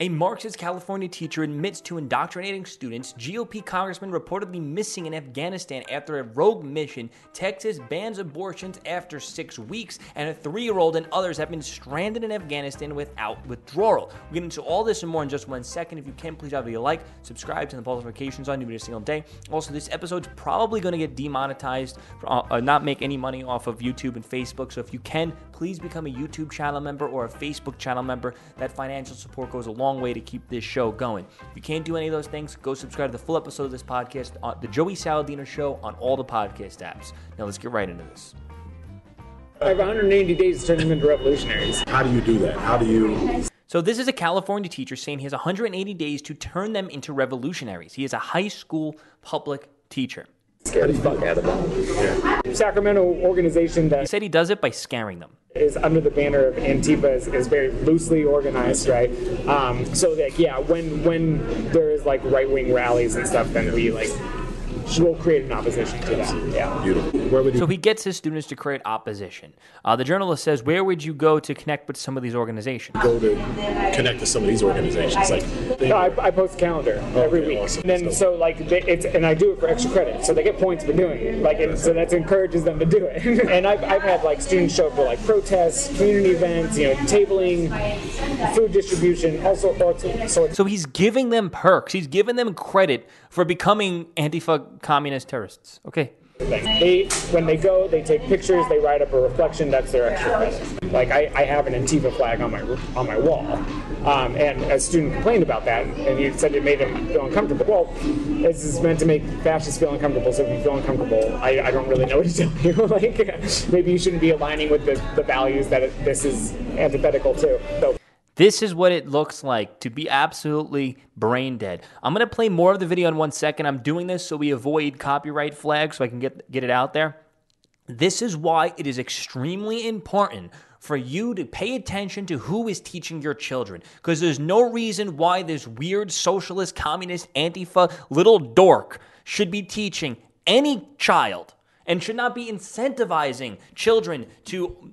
A Marxist California teacher admits to indoctrinating students. GOP congressman reportedly missing in Afghanistan after a rogue mission. Texas bans abortions after six weeks. And a three year old and others have been stranded in Afghanistan without withdrawal. We'll get into all this and more in just one second. If you can, please drop a like, subscribe turn the notifications on new every single day. Also, this episode's probably going to get demonetized, for, uh, uh, not make any money off of YouTube and Facebook. So if you can, please become a YouTube channel member or a Facebook channel member. That financial support goes a long way to keep this show going. If you can't do any of those things, go subscribe to the full episode of this podcast on the Joey Saladino Show on all the podcast apps. Now let's get right into this. I have 180 days to turn them into revolutionaries. How do you do that? How do you So this is a California teacher saying he has 180 days to turn them into revolutionaries. He is a high school public teacher. Scare the fuck out of them. Yeah. Sacramento organization He that said he does it by scaring them. is under the banner of Antifa is, is very loosely organized, right? Um, so like yeah, when when there is like right wing rallies and stuff, then we like we'll create an opposition to that. Yeah. beautiful? Where would you So he gets his students to create opposition. Uh, the journalist says, "Where would you go to connect with some of these organizations?" go to connect to some of these organizations? Like, they, No, I, I post a calendar every Okay, week, awesome. and then So- so like they, it's and I do it for extra credit, so they get points for doing it. Like and so that encourages them to do it. and I've, I've had like students show up for like protests, community events, you know, tabling, food distribution, all sorts sorts. So he's giving them perks. He's giving them credit for becoming Antifa communist terrorists. Okay. They when they go, they take pictures, they write up a reflection. That's their extra credit. Like I, I have an Antifa flag on my on my wall, um, and a student complained about that, and he said it made him feel uncomfortable. Well, this is meant to make fascists feel uncomfortable. So if you feel uncomfortable, I, I don't really know what to tell you. like maybe you shouldn't be aligning with the, the values that it, this is antithetical to. So This is what it looks like to be absolutely brain dead. I'm going to play more of the video in one second. I'm doing this so we avoid copyright flags so I can get, get it out there. This is why it is extremely important for you to pay attention to who is teaching your children. Because there's no reason why this weird socialist, communist, Antifa little dork should be teaching any child and should not be incentivizing children to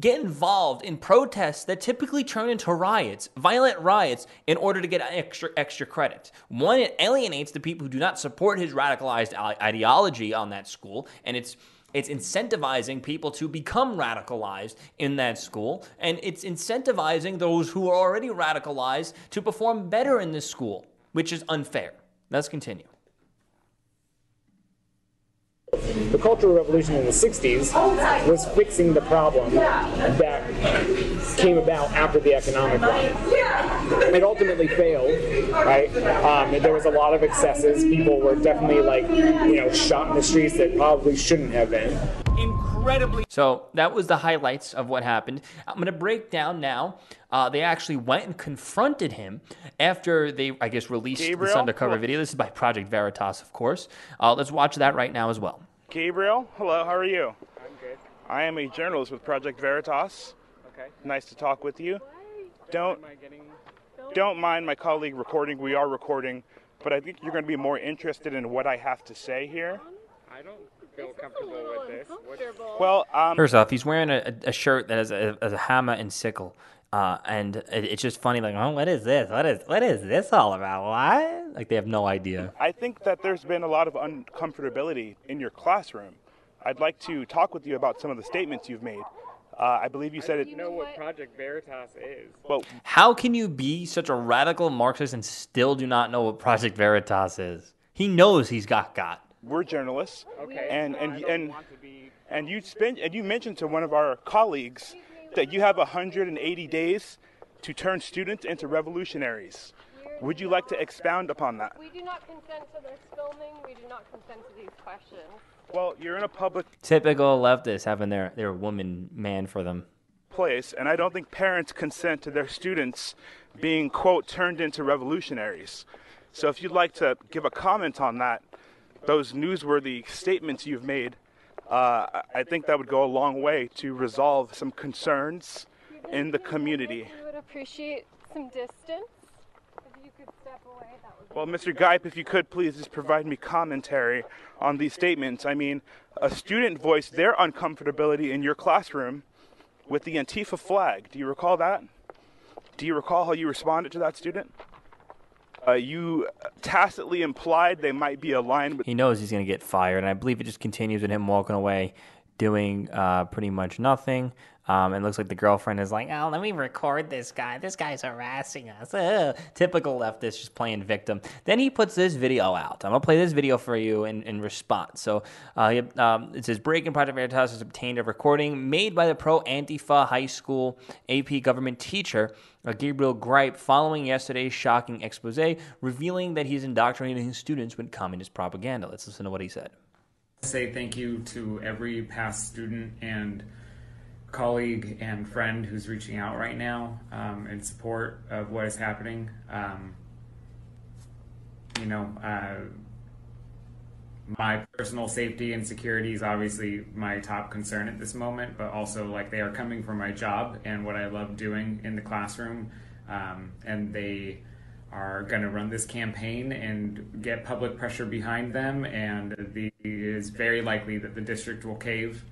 get involved in protests that typically turn into riots, violent riots, in order to get extra extra credit. One, it alienates the people who do not support his radicalized ideology on that school, and it's it's incentivizing people to become radicalized in that school, and it's incentivizing those who are already radicalized to perform better in this school, which is unfair. Let's continue. The Cultural Revolution in the 60s was fixing the problem that came about after the economic one. It ultimately failed, right? Um, there was a lot of excesses. People were definitely like, you know, shot in the streets that probably shouldn't have been. Incredibly. So that was the highlights of what happened. I'm going to break down now. Uh, they actually went and confronted him after they, I guess, released this undercover video. This is by Project Veritas, of course. Uh, let's watch that right now as well. Gabriel, hello, how are you? I'm good. I am a journalist with Project Veritas. Okay. Nice to talk with you. Don't don't mind my colleague recording. We are recording, but I think you're going to be more interested in what I have to say here. I don't feel comfortable with this. Well, um, First off, he's wearing a, a shirt that has a, has a hammer and sickle. Uh, and it, it's just funny, like, oh, what is this? What is what is this all about? What? Like they have no idea. I think that there's been a lot of uncomfortability in your classroom. I'd like to talk with you about some of the statements you've made. Uh, I believe you said it. know what Project Veritas is. Well, How can you be such a radical Marxist and still do not know what Project Veritas is? He knows he's got got. We're journalists. Okay. And and and and you spent and you mentioned to one of our colleagues that you have 180 days to turn students into revolutionaries. Would you like to expound upon that? We do not consent to this filming. We do not consent to these questions. Well, you're in a public Typical leftists having their, their woman man for them. place, and I don't think parents consent to their students being, quote, turned into revolutionaries. So if you'd like to give a comment on that, those newsworthy statements you've made, uh, I- think that would go a long way to resolve some concerns in the community. We would appreciate some distance. If you could step away, that would be Well, Mr. Gipe, if you could please just provide me commentary on these statements. I mean, a student voiced their uncomfortability in your classroom with the Antifa flag. Do you recall that? Do you recall how you responded to that student? Uh, you tacitly implied they might be aligned with. He knows he's going to get fired, and I believe it just continues with him walking away, doing uh, pretty much nothing. Um, and looks like the girlfriend is like, oh, let me record this guy. This guy's harassing us. Ugh. Typical leftist just playing victim. Then he puts this video out. I'm going to play this video for you in, in response. So uh, he, um, it says Breaking Project Veritas has obtained a recording made by the pro Antifa high school AP government teacher. Uh, Gabriel Gripe, following yesterday's shocking expose, revealing that he's indoctrinating his students with communist propaganda. Let's listen to what he said. Say thank you to every past student and colleague and friend who's reaching out right now um, in support of what is happening. Um, you know, uh, my personal safety and security is obviously my top concern at this moment, but also like they are coming from my job and what I love doing in the classroom, um, and they are going to run this campaign and get public pressure behind them, and the, it is very likely that the district will cave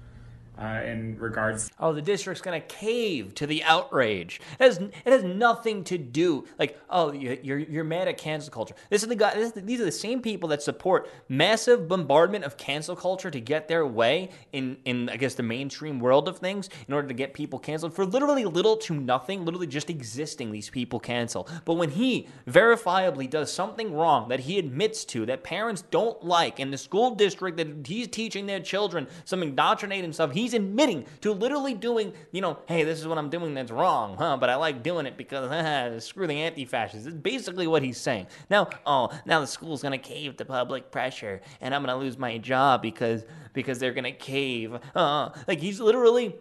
uh, in regards. Oh, the district's gonna cave to the outrage. It has, it has nothing to do like oh you're you're mad at cancel culture. This is the guy. This, these are the same people that support massive bombardment of cancel culture to get their way in in I guess the mainstream world of things in order to get people canceled for literally little to nothing, literally just existing. These people cancel. But when he verifiably does something wrong that he admits to that parents don't like in the school district that he's teaching their children some indoctrinating stuff, he's admitting to literally doing, you know, hey, this is what I'm doing that's wrong, huh? But I like doing it because screw the anti-fascists. It's basically what he's saying. Now, oh, now the school's gonna cave to public pressure, and I'm gonna lose my job because because they're gonna cave. Uh, like he's literally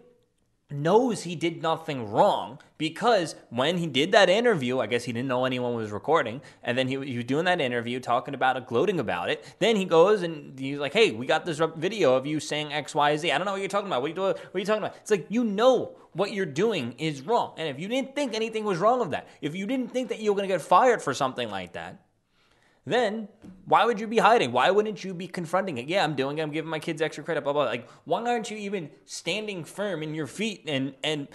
knows he did nothing wrong because when he did that interview, I guess he didn't know anyone was recording, and then he, he was doing that interview, talking about it, gloating about it. Then he goes and he's like, "Hey, we got this video of you saying X, Y, Z. I don't know what you're talking about. What are you doing? What are you talking about?" It's like you know what you're doing is wrong, and if you didn't think anything was wrong of that, if you didn't think that you were going to get fired for something like that, then why would you be hiding? Why wouldn't you be confronting it? Yeah, I'm doing it. I'm giving my kids extra credit, blah, blah. Like, why aren't you even standing firm in your feet and, and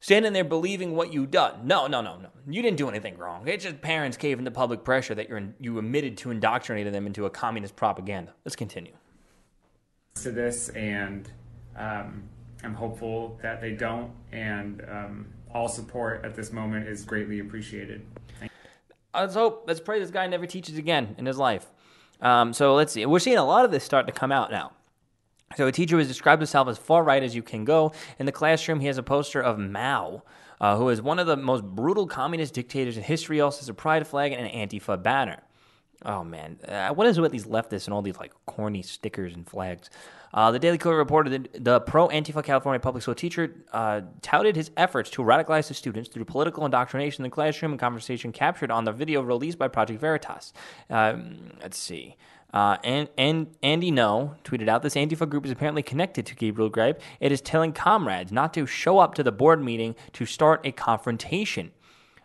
standing there believing what you've done? No, no, no, no. You didn't do anything wrong. It's just parents caving to public pressure that you're in, you admitted to indoctrinating them into a communist propaganda. Let's continue. To this, and um, I'm hopeful that they don't, and um, all support at this moment is greatly appreciated. Let's hope, let's pray this guy never teaches again in his life. Um, so let's see. We're seeing a lot of this start to come out now. So a teacher has described himself as far right as you can go. In the classroom, he has a poster of Mao, uh, who is one of the most brutal communist dictators in history. Also has a pride flag and an Antifa banner. Oh man, uh, what is it with these leftists and all these like corny stickers and flags? Uh, the Daily Caller reported that the pro Antifa California public school teacher uh, touted his efforts to radicalize the students through political indoctrination in the classroom and conversation captured on the video released by Project Veritas. Um, let's see. Uh, and, and Andy Ngo tweeted out this Antifa group is apparently connected to Gabriel Gripe. It is telling comrades not to show up to the board meeting to start a confrontation.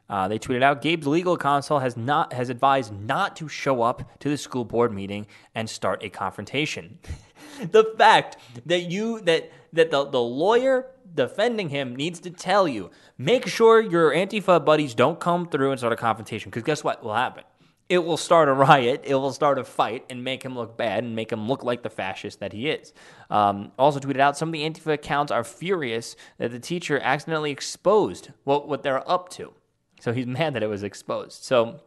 Uh, they tweeted out Gabe's legal counsel has not has advised not to show up to the school board meeting and start a confrontation. the fact that you that that the, the lawyer defending him needs to tell you make sure your Antifa buddies don't come through and start a confrontation because guess what will happen? It will start a riot. It will start a fight and make him look bad and make him look like the fascist that he is. Um, also tweeted out some of the Antifa accounts are furious that the teacher accidentally exposed what, what they're up to. So he's mad that it was exposed. So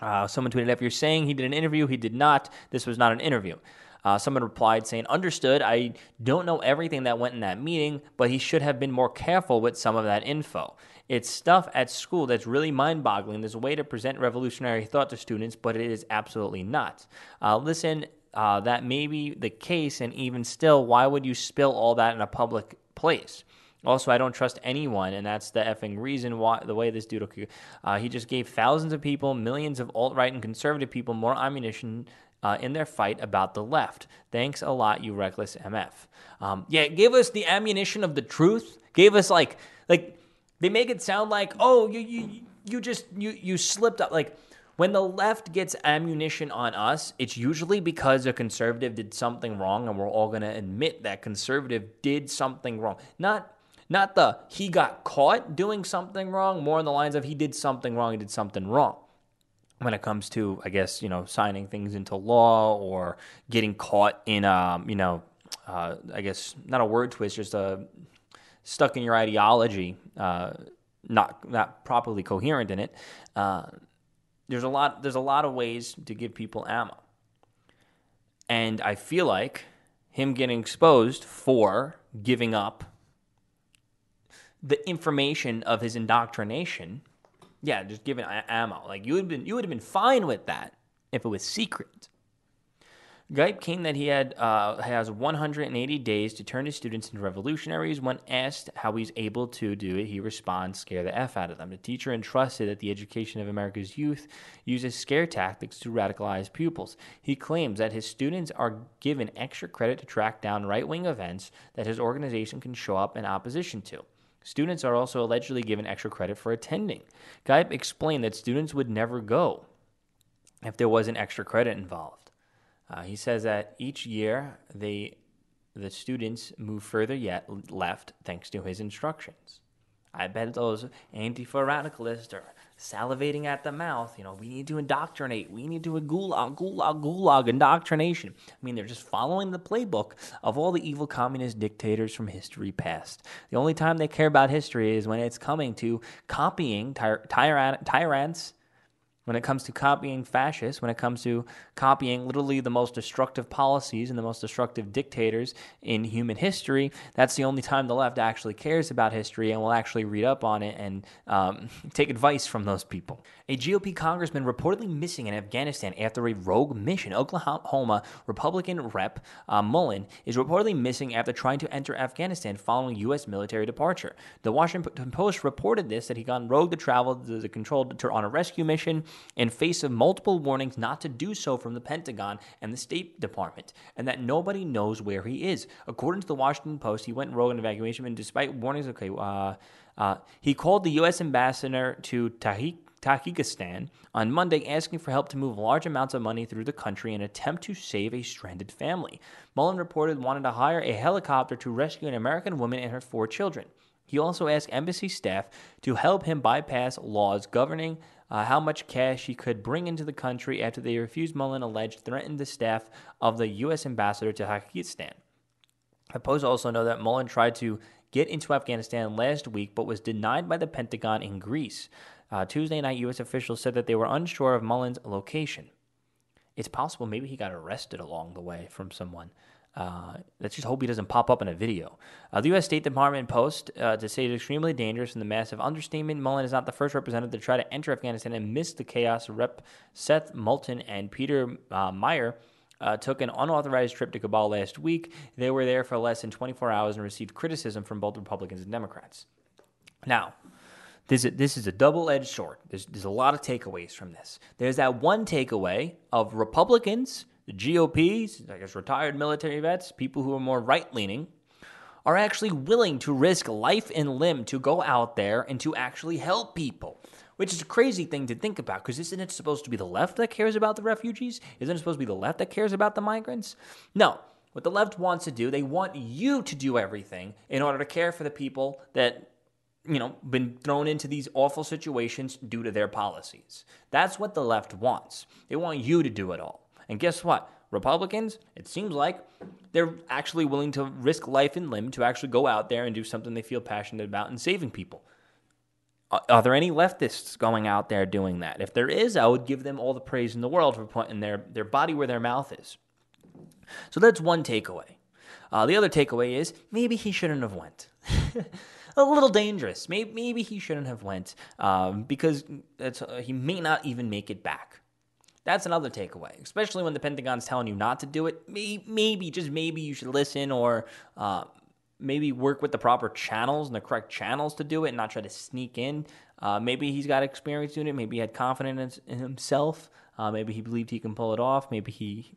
uh, someone tweeted, if you're saying he did an interview, he did not. This was not an interview. Uh, someone replied saying, Understood, I don't know everything that went in that meeting, but he should have been more careful with some of that info. It's stuff at school that's really mind boggling. There's a way to present revolutionary thought to students, but it is absolutely not. Uh, listen, uh, that may be the case, and even still, why would you spill all that in a public place? Also, I don't trust anyone, and that's the effing reason why the way this dude uh, he just gave thousands of people, millions of alt right and conservative people more ammunition uh, in their fight about the left. Thanks a lot, you reckless MF. Um, yeah, gave us the ammunition of the truth. Gave us like like they make it sound like oh you you you just you you slipped up like. When the left gets ammunition on us, it's usually because a conservative did something wrong, and we're all going to admit that conservative did something wrong. Not Not the he got caught doing something wrong, more on the lines of he did something wrong, he did something wrong. When it comes to, I guess, you know, signing things into law or getting caught in, um, you know, uh, I guess not a word twist, just a stuck in your ideology, uh, not not properly coherent in it. Uh, there's a lot. There's a lot of ways to give people ammo, and I feel like him getting exposed for giving up the information of his indoctrination. Yeah, just giving ammo. Like you would been, you would have been fine with that if it was secret. Gipe claimed that he had uh, has 180 days to turn his students into revolutionaries. When asked how he's able to do it, he responds, "Scare the f out of them." The teacher entrusted that the education of America's youth uses scare tactics to radicalize pupils. He claims that his students are given extra credit to track down right-wing events that his organization can show up in opposition to. Students are also allegedly given extra credit for attending. Gipe explained that students would never go if there was an extra credit involved. Uh, he says that each year they, the students move further yet left thanks to his instructions. I bet those Antifa radicalists are salivating at the mouth. You know, we need to indoctrinate. We need to a gulag, gulag, gulag indoctrination. I mean, they're just following the playbook of all the evil communist dictators from history past. The only time they care about history is when it's coming to copying tyr- tyran- tyrants when it comes to copying fascists, when it comes to copying literally the most destructive policies and the most destructive dictators in human history, that's the only time the left actually cares about history and will actually read up on it and um, take advice from those people. A GOP congressman reportedly missing in Afghanistan after a rogue mission. Oklahoma Republican Rep uh, Mullin is reportedly missing after trying to enter Afghanistan following U.S. military departure. The Washington Post reported this that he gone rogue to travel to the controlled on a rescue mission in face of multiple warnings not to do so from the Pentagon and the State Department, and that nobody knows where he is. According to the Washington Post, he went rogue in evacuation, and despite warnings, okay, uh, uh, he called the U.S. ambassador to Tajik. Tajikistan on Monday asking for help to move large amounts of money through the country in an attempt to save a stranded family. Mullin reported wanted to hire a helicopter to rescue an American woman and her four children. He also asked embassy staff to help him bypass laws governing uh, how much cash he could bring into the country after they refused Mullin alleged threatened the staff of the U.S. ambassador to Pakistan. The Post also know that Mullin tried to get into Afghanistan last week but was denied by the Pentagon in Greece. Uh, Tuesday night, U.S. officials said that they were unsure of Mullin's location. It's possible maybe he got arrested along the way from someone. Uh, let's just hope he doesn't pop up in a video. Uh, the U.S. State Department post uh, to say it's extremely dangerous and the massive understatement. Mullin is not the first representative to try to enter Afghanistan and miss the chaos. Rep. Seth Moulton and Peter uh, Meijer uh, took an unauthorized trip to Kabul last week. They were there for less than 24 hours and received criticism from both Republicans and Democrats. Now, this is, this is a double edged sword. There's, there's a lot of takeaways from this. There's that one takeaway of Republicans the GOPs, I guess retired military vets, people who are more right leaning, are actually willing to risk life and limb to go out there and to actually help people. Which is a crazy thing to think about because isn't it supposed to be the left that cares about the refugees? Isn't it supposed to be the left that cares about the migrants? No. What the left wants to do, they want you to do everything in order to care for the people that you know, been thrown into these awful situations due to their policies. That's what the left wants. They want you to do it all. And guess what? Republicans, it seems like they're actually willing to risk life and limb to actually go out there and do something they feel passionate about and saving people. Are there any leftists going out there doing that? If there is, I would give them all the praise in the world for putting their, their body where their mouth is. So that's one takeaway. Uh, the other takeaway is maybe he shouldn't have went. a little dangerous. Maybe, maybe he shouldn't have went um, because uh, he may not even make it back. That's another takeaway, especially when the Pentagon's telling you not to do it. Maybe, just maybe you should listen or uh, maybe work with the proper channels and the correct channels to do it and not try to sneak in. Uh, maybe he's got experience doing it. Maybe he had confidence in himself. Uh, maybe he believed he can pull it off. Maybe he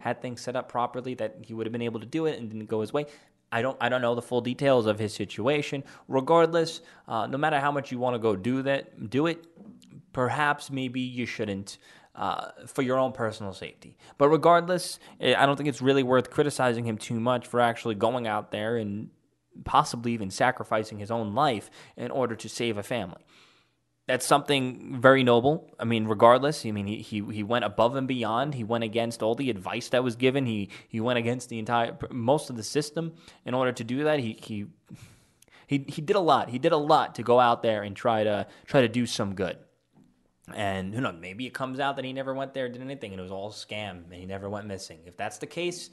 had things set up properly that he would have been able to do it and didn't go his way. I don't I don't know the full details of his situation. Regardless, uh, no matter how much you want to go do that, do it. Perhaps maybe you shouldn't uh, for your own personal safety. But regardless, eh, I don't think it's really worth criticizing him too much for actually going out there and possibly even sacrificing his own life in order to save a family. That's something very noble. I mean, regardless, I mean, he, he, he went above and beyond. He went against all the advice that was given. He he went against the entire most of the system in order to do that. He he he he did a lot. He did a lot to go out there and try to try to do some good. And who knows? Maybe it comes out that he never went there, did anything, and it was all scam, and he never went missing. If that's the case,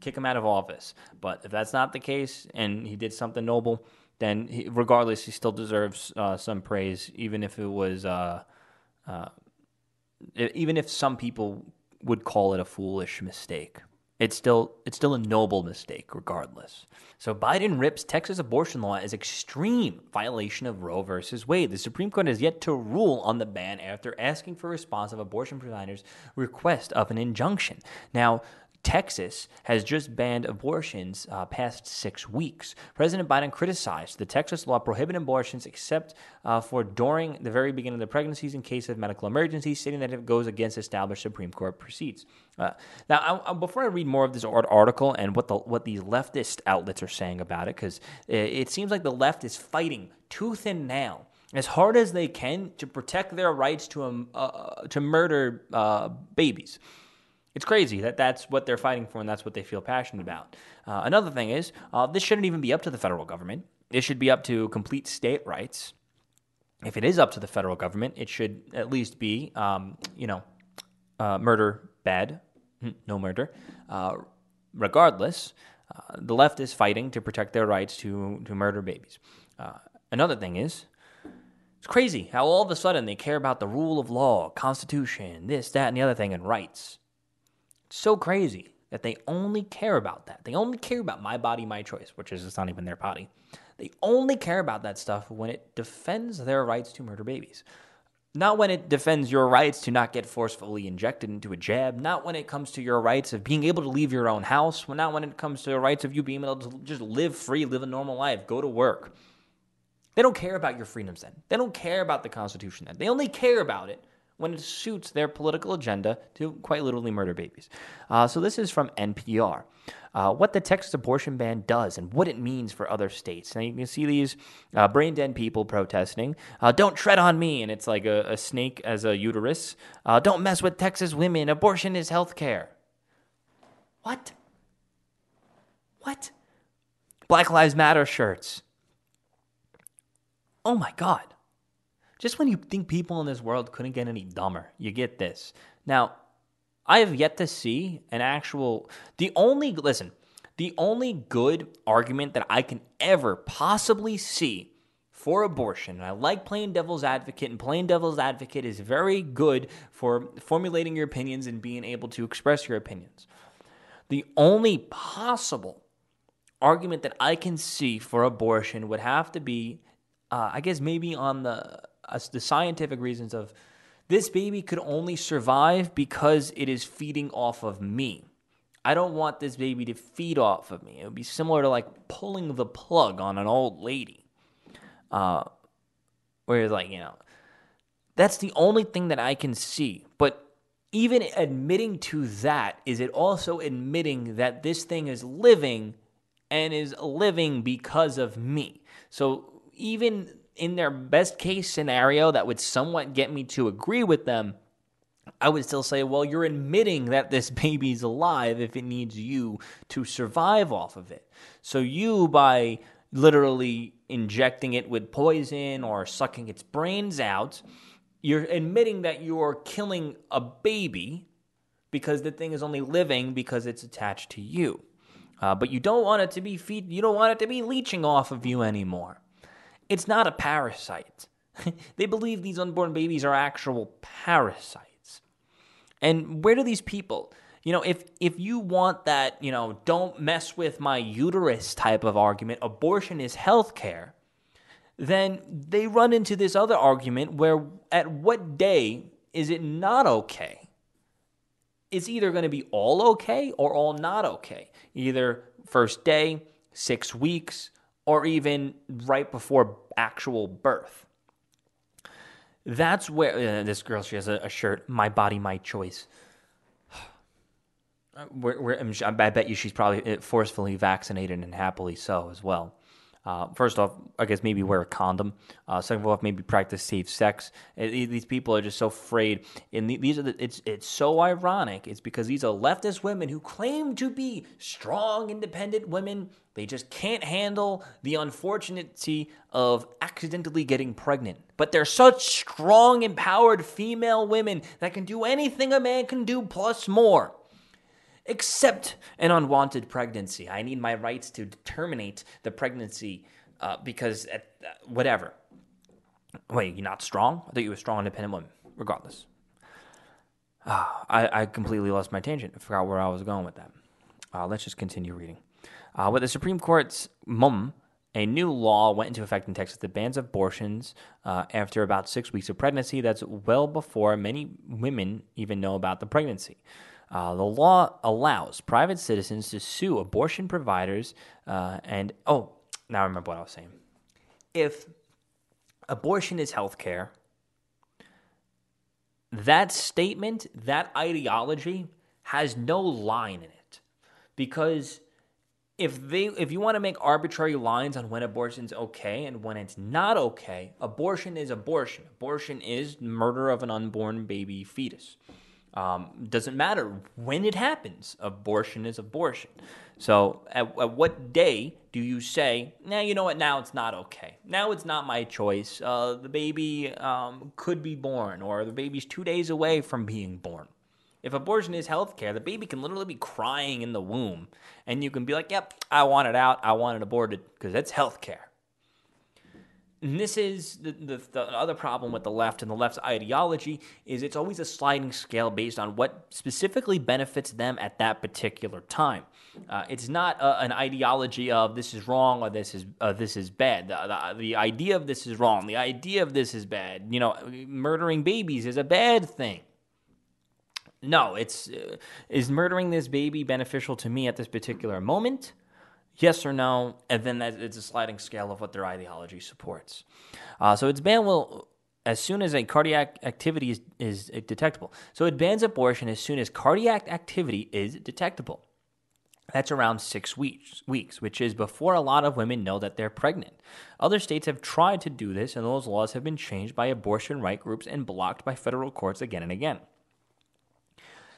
kick him out of office. But if that's not the case, and he did something noble, then he, regardless, he still deserves uh, some praise, even if it was, uh, uh, even if some people would call it a foolish mistake. It's still it's still a noble mistake, regardless. So Biden rips Texas abortion law as extreme violation of Roe versus Wade. The Supreme Court has yet to rule on the ban after asking for response of abortion providers' request of an injunction. Now, Texas has just banned abortions uh, past six weeks. President Biden criticized the Texas law prohibiting abortions except uh, for during the very beginning of the pregnancies in case of medical emergency, stating that it goes against established Supreme Court proceeds. Uh, now, I, I, before I read more of this article and what the what these leftist outlets are saying about it, because it, it seems like the left is fighting tooth and nail as hard as they can to protect their rights to um, uh, to murder uh, babies. It's crazy that that's what they're fighting for and that's what they feel passionate about. Uh, another thing is, uh, this shouldn't even be up to the federal government. It should be up to complete state rights. If it is up to the federal government, it should at least be, um, you know, uh, murder bad, hmm, no murder. Uh, regardless, uh, the left is fighting to protect their rights to, to murder babies. Uh, another thing is, it's crazy how all of a sudden they care about the rule of law, constitution, this, that, and the other thing, and rights so crazy that they only care about that. They only care about my body, my choice, which is it's not even their body. They only care about that stuff when it defends their rights to murder babies. Not when it defends your rights to not get forcefully injected into a jab. Not when it comes to your rights of being able to leave your own house. Not when it comes to the rights of you being able to just live free, live a normal life, go to work. They don't care about your freedoms then. They don't care about the Constitution then. They only care about it when it suits their political agenda to quite literally murder babies. Uh, so, this is from NPR. Uh, what the Texas abortion ban does and what it means for other states. Now, you can see these uh, brain dead people protesting. Uh, don't tread on me. And it's like a, a snake as a uterus. Uh, don't mess with Texas women. Abortion is health care. What? What? Black Lives Matter shirts. Oh my God. Just when you think people in this world couldn't get any dumber, you get this. Now, I have yet to see an actual. The only. Listen, the only good argument that I can ever possibly see for abortion, and I like playing devil's advocate, and playing devil's advocate is very good for formulating your opinions and being able to express your opinions. The only possible argument that I can see for abortion would have to be, uh, I guess, maybe on the uh, the scientific reasons of this baby could only survive because it is feeding off of me. I don't want this baby to feed off of me. It would be similar to like pulling the plug on an old lady. Uh, where it's like, you know, that's the only thing that I can see. But even admitting to that, is it also admitting that this thing is living and is living because of me? So even in their best case scenario that would somewhat get me to agree with them, I would still say, well, you're admitting that this baby's alive if it needs you to survive off of it. So you, by literally injecting it with poison or sucking its brains out, you're admitting that you're killing a baby because the thing is only living because it's attached to you. Uh, but you don't want it to be feed, you don't want it to be leeching off of you anymore. It's not a parasite. they believe these unborn babies are actual parasites. And where do these people, you know, if if you want that, you know, don't mess with my uterus type of argument, abortion is health care, then they run into this other argument where at what day is it not okay? It's either going to be all okay or all not okay. Either first day, six weeks, or even right before actual birth. That's where uh, this girl, she has a, a shirt, My Body, My Choice. We're, we're, I bet you she's probably uh, forcefully vaccinated and happily so as well. Uh, first off, I guess maybe wear a condom. Uh, second off, maybe practice safe sex. Uh, These people are just so afraid. And these are the, it's it's so ironic. It's because these are leftist women who claim to be strong, independent women. They just can't handle the unfortunity of accidentally getting pregnant. But they're such strong, empowered female women that can do anything a man can do plus more except an unwanted pregnancy. I need my rights to terminate the pregnancy uh, because at, uh, whatever. Wait, you're not strong? I thought you were a strong, independent woman. Regardless, Ah, I, I completely lost my tangent. I forgot where I was going with that. Uh, let's just continue reading. Uh, with the Supreme Court's mum, a new law went into effect in Texas that bans abortions uh, after about six weeks of pregnancy. That's well before many women even know about the pregnancy. Uh, the law allows private citizens to sue abortion providers uh, and, oh, now I remember what I was saying. If abortion is health care, that statement, that ideology has no line in it. Because if they if you want to make arbitrary lines on when abortion's okay and when it's not okay, abortion is abortion. Abortion is murder of an unborn baby fetus. Um, doesn't matter when it happens. Abortion is abortion. So, at, at what day do you say, "Now you know what? Now it's not okay. Now it's not my choice. Uh, the baby um, could be born, or the baby's two days away from being born." If abortion is healthcare, the baby can literally be crying in the womb, and you can be like, "Yep, I want it out. I want it aborted because it's healthcare." And this is the, the, the other problem with the left and the left's ideology is it's always a sliding scale based on what specifically benefits them at that particular time. Uh, it's not uh, an ideology of this is wrong or this is uh, this is bad. The, the, the idea of this is wrong. The idea of this is bad. You know, murdering babies is a bad thing. No, it's uh, is murdering this baby beneficial to me at this particular moment? Yes or no, and then it's a sliding scale of what their ideology supports. Uh, so it's banned well as soon as a cardiac activity is, is detectable. So it bans abortion as soon as cardiac activity is detectable. That's around six weeks, weeks, which is before a lot of women know that they're pregnant. Other states have tried to do this, and those laws have been changed by abortion right groups and blocked by federal courts again and again.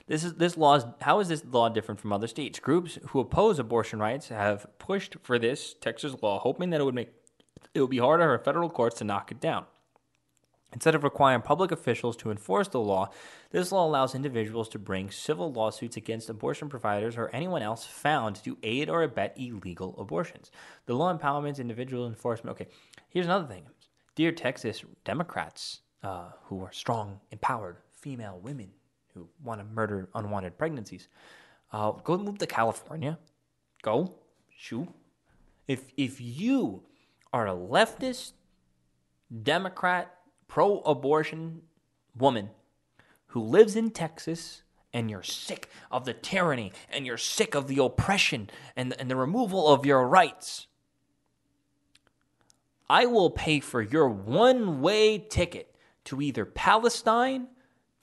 This is this law. Is, how is this law different from other states? Groups who oppose abortion rights have pushed for this Texas law, hoping that it would make it would be harder for federal courts to knock it down. Instead of requiring public officials to enforce the law, this law allows individuals to bring civil lawsuits against abortion providers or anyone else found to aid or abet illegal abortions. The law empowers individual enforcement. Okay, here's another thing. Dear Texas Democrats, uh, who are strong, empowered female women who want to murder unwanted pregnancies, uh, go move to California. Go, shoot. If if you are a leftist, Democrat, pro-abortion woman who lives in Texas and you're sick of the tyranny and you're sick of the oppression and, and the removal of your rights, I will pay for your one way ticket to either Palestine,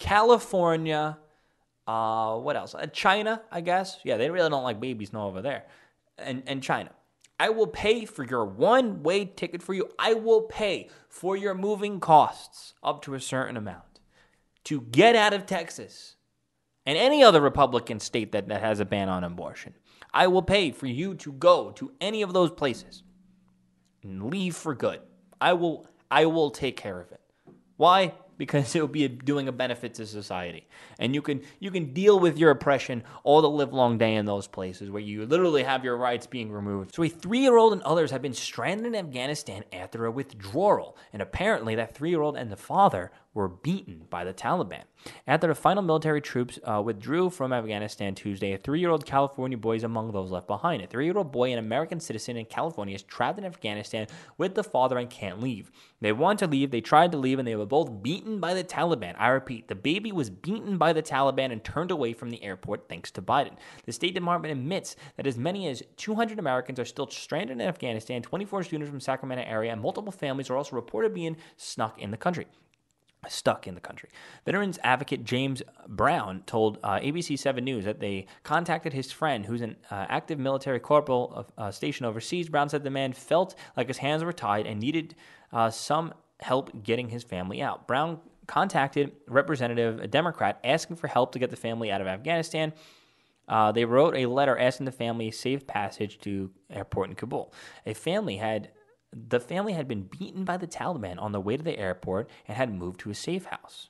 California, uh, what else? Uh, China, I guess. Yeah, they really don't like babies no over there. And, and China. I will pay for your one way ticket for you. I will pay for your moving costs up to a certain amount to get out of Texas and any other Republican state that, that has a ban on abortion. I will pay for you to go to any of those places and leave for good. I will I will take care of it. Why? Because it will be doing a benefit to society, and you can you can deal with your oppression all the live long day in those places where you literally have your rights being removed. So a three year old and others have been stranded in Afghanistan after a withdrawal, and apparently that three year old and the father were beaten by the Taliban. After the final military troops uh, withdrew from Afghanistan Tuesday, a three year old California boy is among those left behind. A three year old boy, an American citizen in California, is trapped in Afghanistan with the father and can't leave. They want to leave, they tried to leave, and they were both beaten by the Taliban. I repeat, the baby was beaten by the Taliban and turned away from the airport thanks to Biden. The State Department admits that as many as 200 Americans are still stranded in Afghanistan, 24 students from Sacramento area, and multiple families are also reported being snuck in the country. Stuck in the country. Veterans advocate James Brown told uh, ABC 7 News that they contacted his friend, who's an uh, active military corporal uh, stationed overseas. Brown said the man felt like his hands were tied and needed uh, some help getting his family out. Brown contacted Representative, a Democrat, asking for help to get the family out of Afghanistan. Uh, they wrote a letter asking the family safe passage to airport in Kabul. A family had the family had been beaten by the Taliban on the way to the airport and had moved to a safe house.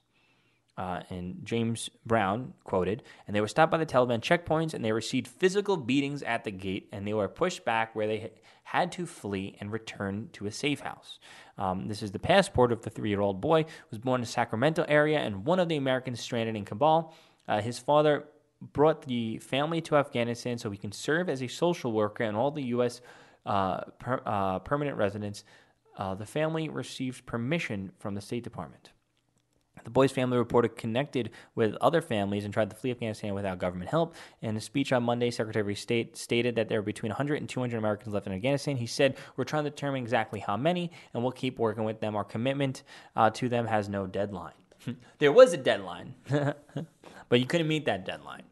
Uh, and James Brown quoted, and they were stopped by the Taliban checkpoints and they received physical beatings at the gate and they were pushed back where they had to flee and return to a safe house. Um, this is the passport of the three year old boy, who was born in Sacramento area and one of the Americans stranded in Kabul. Uh, his father brought the family to Afghanistan so he can serve as a social worker and all the U.S per, uh, permanent residence, uh, the family received permission from the State Department. The boy's family reported connected with other families and tried to flee Afghanistan without government help. In a speech on Monday, Secretary of State stated that there are between 100 and 200 Americans left in Afghanistan. He said, We're trying to determine exactly how many, and we'll keep working with them. Our commitment uh, to them has no deadline. there was a deadline, but you couldn't meet that deadline.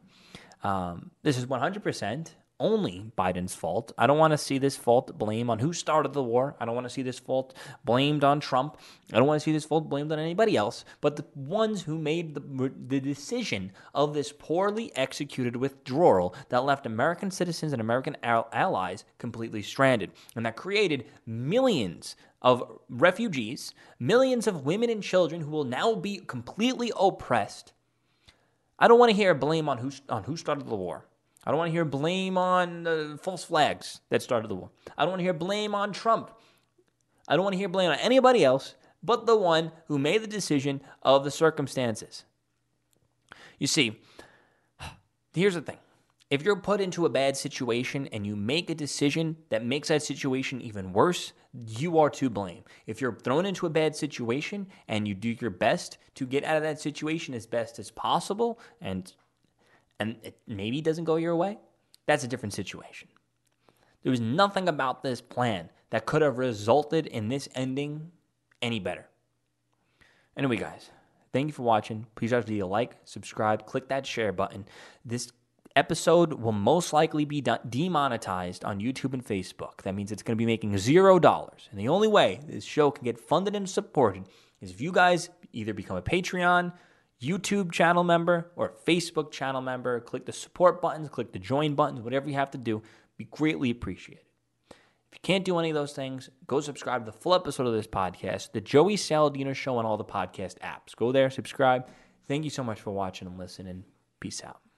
Um, this is 100% only Biden's fault. I don't want to see this fault blame on who started the war. I don't want to see this fault blamed on Trump. I don't want to see this fault blamed on anybody else. But the ones who made the, the decision of this poorly executed withdrawal that left American citizens and American allies completely stranded and that created millions of refugees, millions of women and children who will now be completely oppressed. I don't want to hear blame on who on who started the war. I don't want to hear blame on the false flags that started the war. I don't want to hear blame on Trump. I don't want to hear blame on anybody else but the one who made the decision of the circumstances. You see, here's the thing. If you're put into a bad situation and you make a decision that makes that situation even worse, you are to blame. If you're thrown into a bad situation and you do your best to get out of that situation as best as possible and and it maybe doesn't go your way, that's a different situation. There was nothing about this plan that could have resulted in this ending any better. Anyway, guys, thank you for watching. Please drop a like, subscribe, click that share button. This episode will most likely be demonetized on YouTube and Facebook. That means it's going to be making zero dollars. And the only way this show can get funded and supported is if you guys either become a Patreon, YouTube channel member or Facebook channel member. Click the support buttons, click the join buttons, whatever you have to do. Be greatly appreciated. If you can't do any of those things, go subscribe to the full episode of this podcast, The Joey Saladino Show on all the podcast apps. Go there, subscribe. Thank you so much for watching and listening. Peace out.